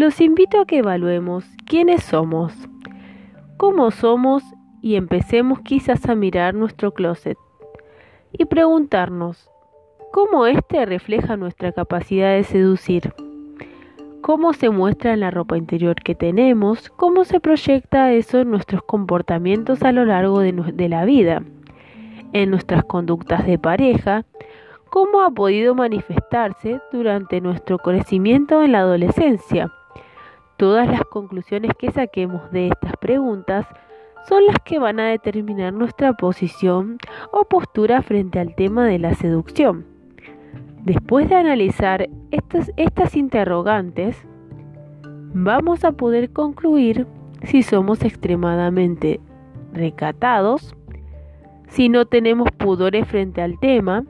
los invito a que evaluemos quiénes somos, cómo somos y empecemos quizás a mirar nuestro closet y preguntarnos cómo éste refleja nuestra capacidad de seducir, cómo se muestra en la ropa interior que tenemos, cómo se proyecta eso en nuestros comportamientos a lo largo de, de la vida, en nuestras conductas de pareja, cómo ha podido manifestarse durante nuestro crecimiento en la adolescencia. Todas las conclusiones que saquemos de estas preguntas son las que van a determinar nuestra posición o postura frente al tema de la seducción. Después de analizar estas, interrogantes, vamos a poder concluir si somos extremadamente recatados, si no tenemos pudores frente al tema,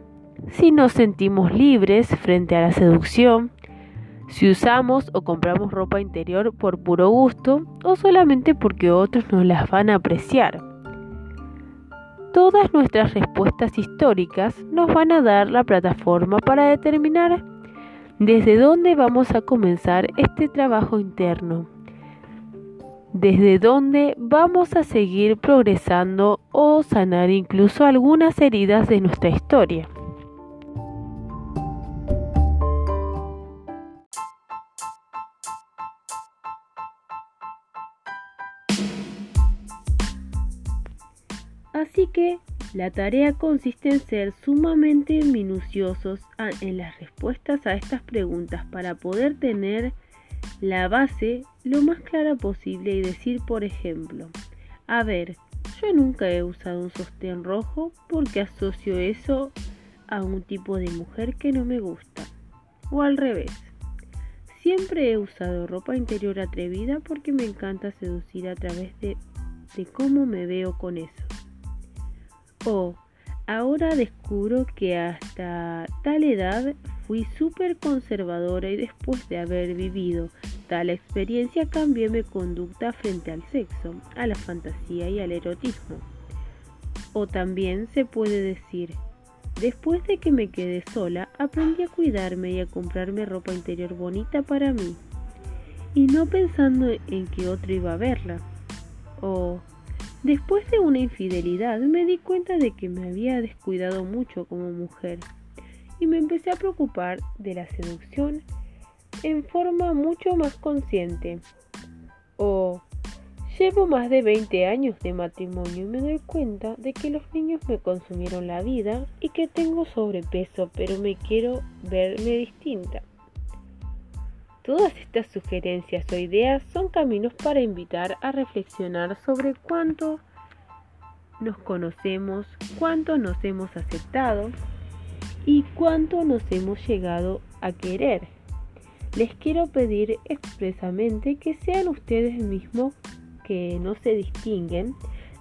si nos sentimos libres frente a la seducción, si usamos o compramos ropa interior por puro gusto o solamente porque otros nos las van a apreciar. Todas nuestras respuestas históricas nos van a dar la plataforma para determinar desde dónde vamos a comenzar este trabajo interno, desde dónde vamos a seguir progresando o sanar incluso algunas heridas de nuestra historia. La tarea consiste en ser sumamente minuciosos en las respuestas a estas preguntas para poder tener la base lo más clara posible y decir, por ejemplo, a ver, yo nunca he usado un sostén rojo porque asocio eso a un tipo de mujer que no me gusta. O al revés. Siempre he usado ropa interior atrevida porque me encanta seducir a través de, de cómo me veo con eso. O ahora descubro que hasta tal edad fui súper conservadora y después de haber vivido tal experiencia cambié mi conducta frente al sexo, a la fantasía y al erotismo. O también se puede decir, después de que me quedé sola, aprendí a cuidarme y a comprarme ropa interior bonita para mí, y no pensando en que otro iba a verla. O Después de una infidelidad me di cuenta de que me había descuidado mucho como mujer y me empecé a preocupar de la seducción en forma mucho más consciente. O llevo más de 20 años de matrimonio y me doy cuenta de que los niños me consumieron la vida y que tengo sobrepeso, pero me quiero verme distinta. Todas estas sugerencias o ideas son caminos para invitar a reflexionar sobre cuánto nos conocemos, cuánto nos hemos aceptado y cuánto nos hemos llegado a querer. Les quiero pedir expresamente que sean ustedes mismos que no se distinguen,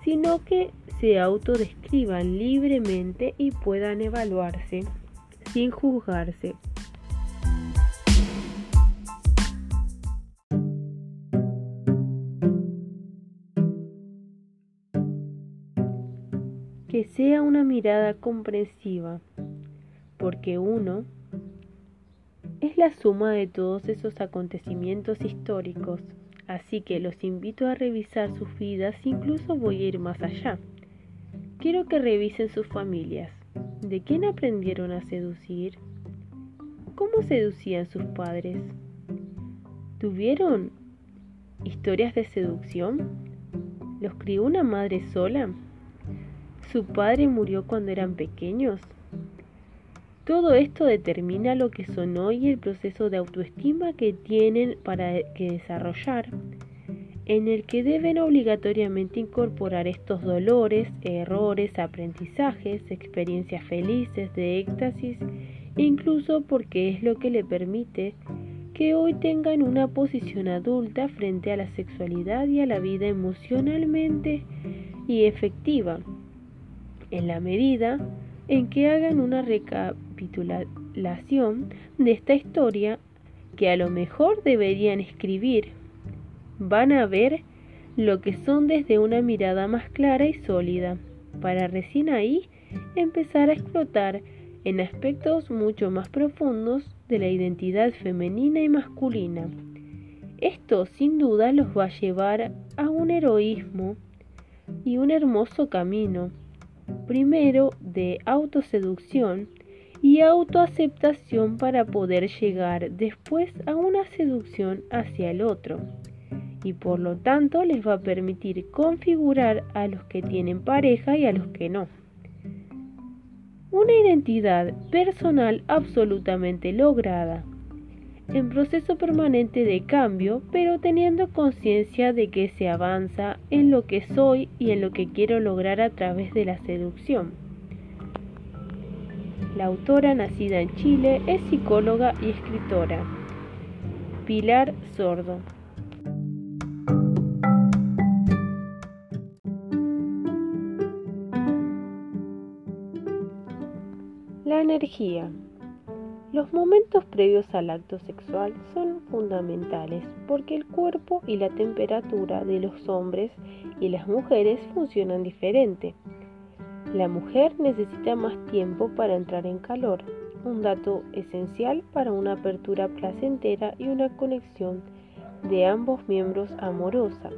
sino que se autodescriban libremente y puedan evaluarse sin juzgarse. Que sea una mirada comprensiva, porque uno es la suma de todos esos acontecimientos históricos, así que los invito a revisar sus vidas, incluso voy a ir más allá. Quiero que revisen sus familias. ¿De quién aprendieron a seducir? ¿Cómo seducían sus padres? ¿Tuvieron historias de seducción? ¿Los crió una madre sola? ¿Su padre murió cuando eran pequeños? Todo esto determina lo que son hoy y el proceso de autoestima que tienen para que desarrollar, en el que deben obligatoriamente incorporar estos dolores, errores, aprendizajes, experiencias felices de éxtasis, incluso porque es lo que le permite que hoy tengan una posición adulta frente a la sexualidad y a la vida emocionalmente y efectiva en la medida en que hagan una recapitulación de esta historia que a lo mejor deberían escribir. Van a ver lo que son desde una mirada más clara y sólida, para recién ahí empezar a explotar en aspectos mucho más profundos de la identidad femenina y masculina, Esto sin duda los va a llevar a un heroísmo y un hermoso camino, primero de autoseducción y autoaceptación para poder llegar después a una seducción hacia el otro y por lo tanto les va a permitir configurar a los que tienen pareja y a los que no. Una identidad personal absolutamente lograda, en proceso permanente de cambio, pero teniendo conciencia de que se avanza en lo que soy y en lo que quiero lograr a través de la seducción. La autora nacida en Chile es psicóloga y escritora. Pilar Sordo. La energía. Los momentos previos al acto sexual son fundamentales porque el cuerpo y la temperatura de los hombres y las mujeres funcionan diferente. La mujer necesita más tiempo para entrar en calor, un dato esencial para una apertura placentera y una conexión de ambos miembros amorosa.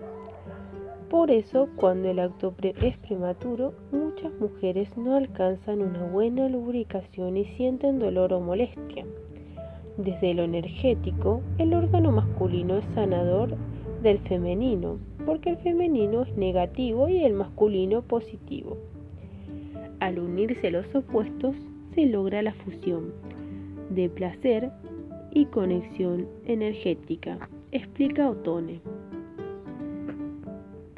Por eso, cuando el acto es prematuro, muchas mujeres no alcanzan una buena lubricación y sienten dolor o molestia. Desde lo energético, el órgano masculino es sanador del femenino, porque el femenino es negativo y el masculino positivo. Al unirse los opuestos, se logra la fusión de placer y conexión energética, explica Otone.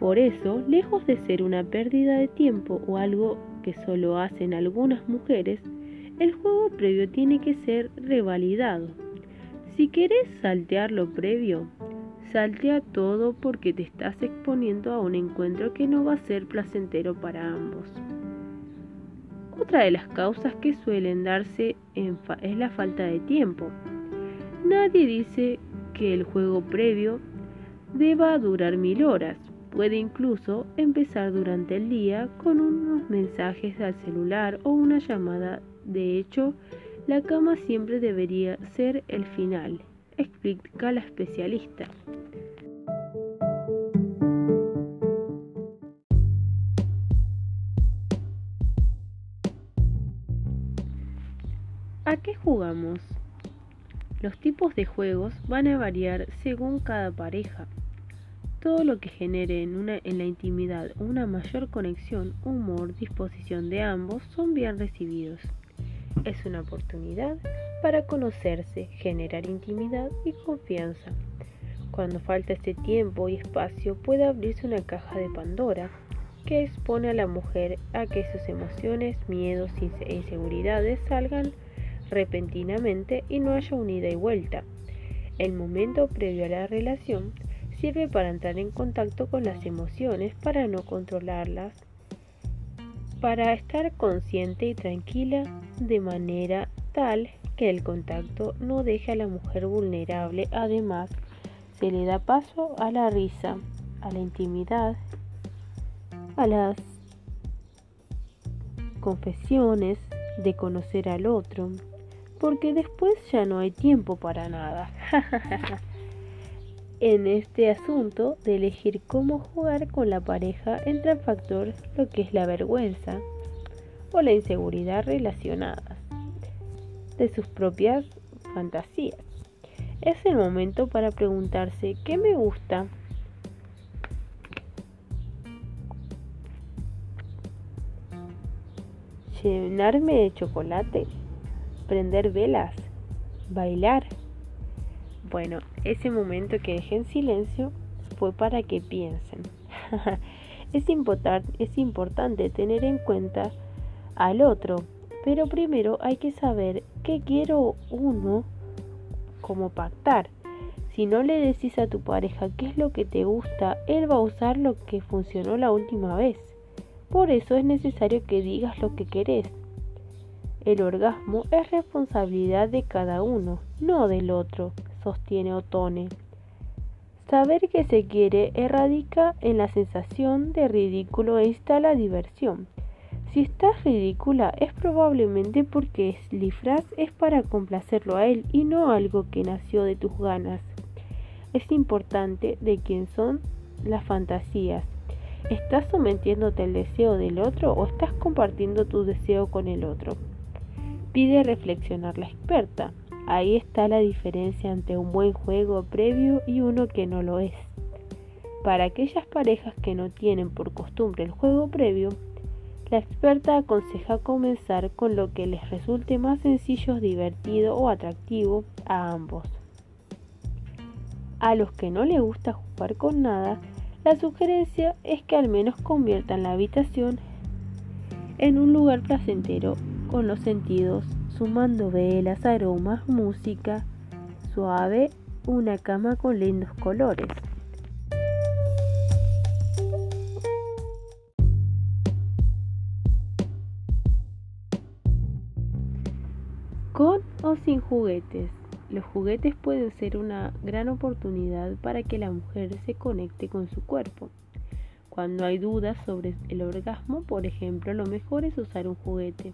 Por eso, lejos de ser una pérdida de tiempo o algo que solo hacen algunas mujeres, el juego previo tiene que ser revalidado. Si querés saltear lo previo, saltea todo porque te estás exponiendo a un encuentro que no va a ser placentero para ambos. Otra de las causas que suelen darse es la falta de tiempo. Nadie dice que el juego previo deba durar mil horas, Puede incluso empezar durante el día con unos mensajes al celular o una llamada. De hecho, la cama siempre debería ser el final, explica la especialista. ¿A qué jugamos? Los tipos de juegos van a variar según cada pareja. Todo lo que genere en, una, la intimidad una mayor conexión, humor, disposición de ambos son bien recibidos. Es una oportunidad para conocerse, generar intimidad y confianza. Cuando falta este tiempo y espacio puede abrirse una caja de Pandora que expone a la mujer a que sus emociones, miedos e inseguridades salgan repentinamente y no haya un ida y vuelta. El momento previo a la relación sirve para entrar en contacto con las emociones, para no controlarlas, para estar consciente y tranquila de manera tal que el contacto no deje a la mujer vulnerable. Además, se le da paso a la risa, a la intimidad, a las confesiones de conocer al otro, porque después ya no hay tiempo para nada. En este asunto de elegir cómo jugar con la pareja entra en factor lo que es la vergüenza o la inseguridad relacionadas de sus propias fantasías. Es el momento para preguntarse qué me gusta. Llenarme de chocolate, prender velas, bailar bueno, ese momento que dejé en silencio fue para que piensen. es, es importante tener en cuenta al otro, pero primero hay que saber qué quiero uno como pactar. Si no le decís a tu pareja qué es lo que te gusta, él va a usar lo que funcionó la última vez. Por eso es necesario que digas lo que querés. El orgasmo es responsabilidad de cada uno, no del otro sostiene Otone. Saber que se quiere erradica en la sensación de ridículo e instala diversión. Si estás ridícula es probablemente porque el disfraz es para complacerlo a él y no algo que nació de tus ganas. es importante de quién son las fantasías. ¿Estás sometiéndote al deseo del otro o estás compartiendo tu deseo con el otro? Pide reflexionar la experta. Ahí está la diferencia entre un buen juego previo y uno que no lo es. Para aquellas parejas que no tienen por costumbre el juego previo, la experta aconseja comenzar con lo que les resulte más sencillo, divertido o atractivo a ambos. A los que no les gusta jugar con nada, la sugerencia es que al menos conviertan la habitación en un lugar placentero con los sentidos, sumando velas, aromas, música suave, una cama con lindos colores. Con o sin juguetes. Los juguetes pueden ser una gran oportunidad para que la mujer se conecte con su cuerpo. Cuando hay dudas sobre el orgasmo, por ejemplo, lo mejor es usar un juguete.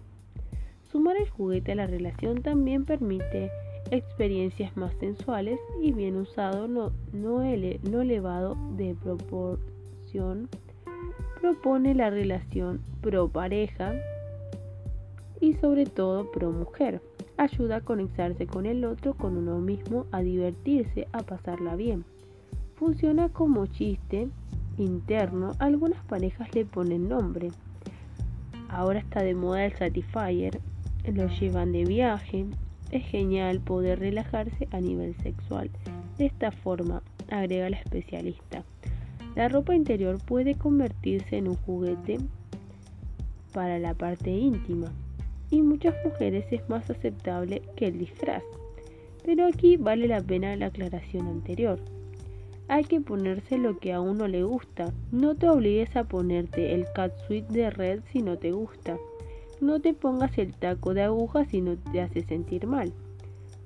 Sumar el juguete a la relación también permite experiencias más sensuales y bien usado, no, no, elevado de proporción, propone la relación pro pareja y sobre todo pro mujer ayuda a conectarse con el otro, con uno mismo, a divertirse, a pasarla bien. Funciona como chiste interno, algunas parejas le ponen nombre. Ahora está de moda el Satisfyer, lo llevan de viaje. Es genial poder relajarse a nivel sexual. De esta forma, agrega la especialista. La ropa interior puede convertirse en un juguete para la parte íntima y muchas mujeres es más aceptable que el disfraz. Pero aquí vale la pena la aclaración anterior. Hay que ponerse lo que a uno le gusta. No te obligues a ponerte el catsuit de red si no te gusta. No te pongas el taco de aguja si no te hace sentir mal.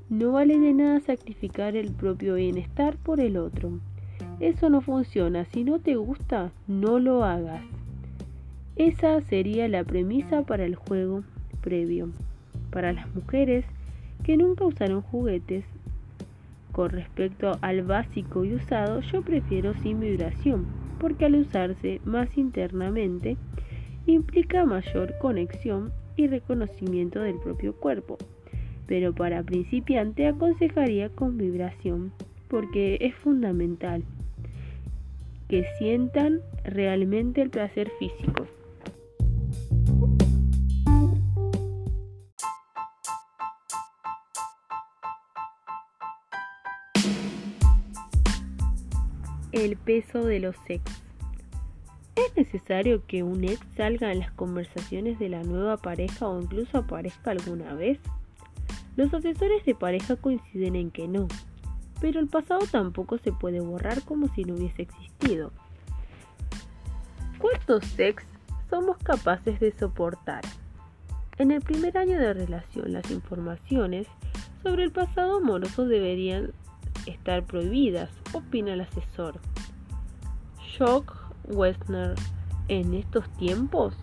No vale de nada sacrificar el propio bienestar por el otro. Eso no funciona. Si no te gusta, no lo hagas. Esa sería la premisa para el juego previo. Para las mujeres que nunca usaron juguetes, con respecto al básico y usado, yo prefiero sin vibración, porque al usarse más internamente implica mayor conexión y reconocimiento del propio cuerpo. Pero para principiante aconsejaría con vibración, porque es fundamental que sientan realmente el placer físico. el peso de los ex. ¿Es necesario que un ex salga en las conversaciones de la nueva pareja o incluso aparezca alguna vez? Los asesores de pareja coinciden en que no, pero el pasado tampoco se puede borrar como si no hubiese existido. ¿Cuántos ex somos capaces de soportar? En el primer año de relación, las informaciones sobre el pasado amoroso deberían estar prohibidas, opina el asesor. Shock Westner, en estos tiempos,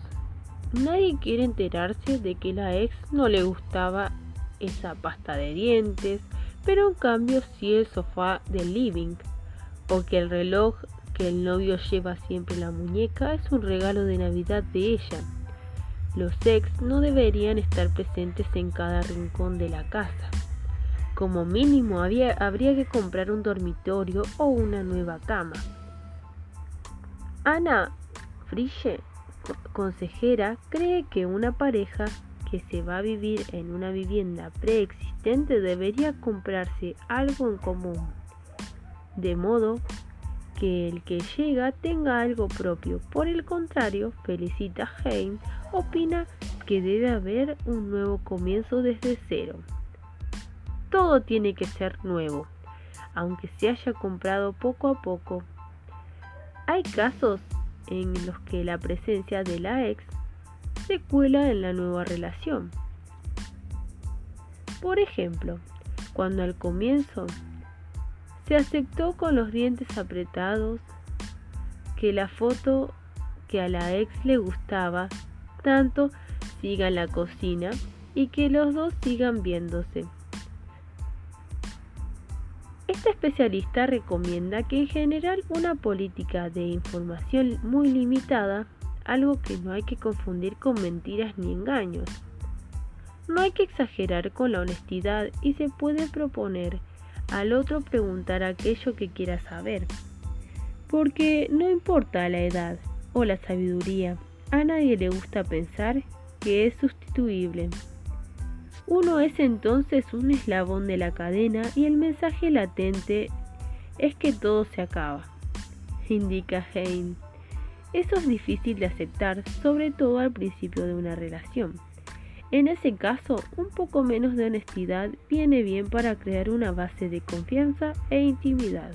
nadie quiere enterarse de que la ex no le gustaba esa pasta de dientes, pero en cambio sí el sofá del living, o que el reloj que el novio lleva siempre en la muñeca es un regalo de Navidad de ella. Los ex no deberían estar presentes en cada rincón de la casa. Como mínimo habría que comprar un dormitorio o una nueva cama. Ana Friche, consejera, cree que una pareja que se va a vivir en una vivienda preexistente debería comprarse algo en común, de modo que el que llega tenga algo propio. Por el contrario, Felicita Hein opina que debe haber un nuevo comienzo desde cero todo tiene que ser nuevo, aunque se haya comprado poco a poco. Hay casos en los que la presencia de la ex se cuela en la nueva relación. Por ejemplo, cuando al comienzo se aceptó con los dientes apretados que la foto que a la ex le gustaba tanto siga en la cocina y que los dos sigan viéndose. Este especialista recomienda que en general una política de información muy limitada, algo que no hay que confundir con mentiras ni engaños. No hay que exagerar con la honestidad y se puede proponer al otro preguntar aquello que quiera saber. Porque no importa la edad o la sabiduría, a nadie le gusta pensar que es sustituible. Uno es entonces un eslabón de la cadena y el mensaje latente es que todo se acaba, indica Hein. Eso es difícil de aceptar, sobre todo al principio de una relación. En ese caso, un poco menos de honestidad viene bien para crear una base de confianza e intimidad.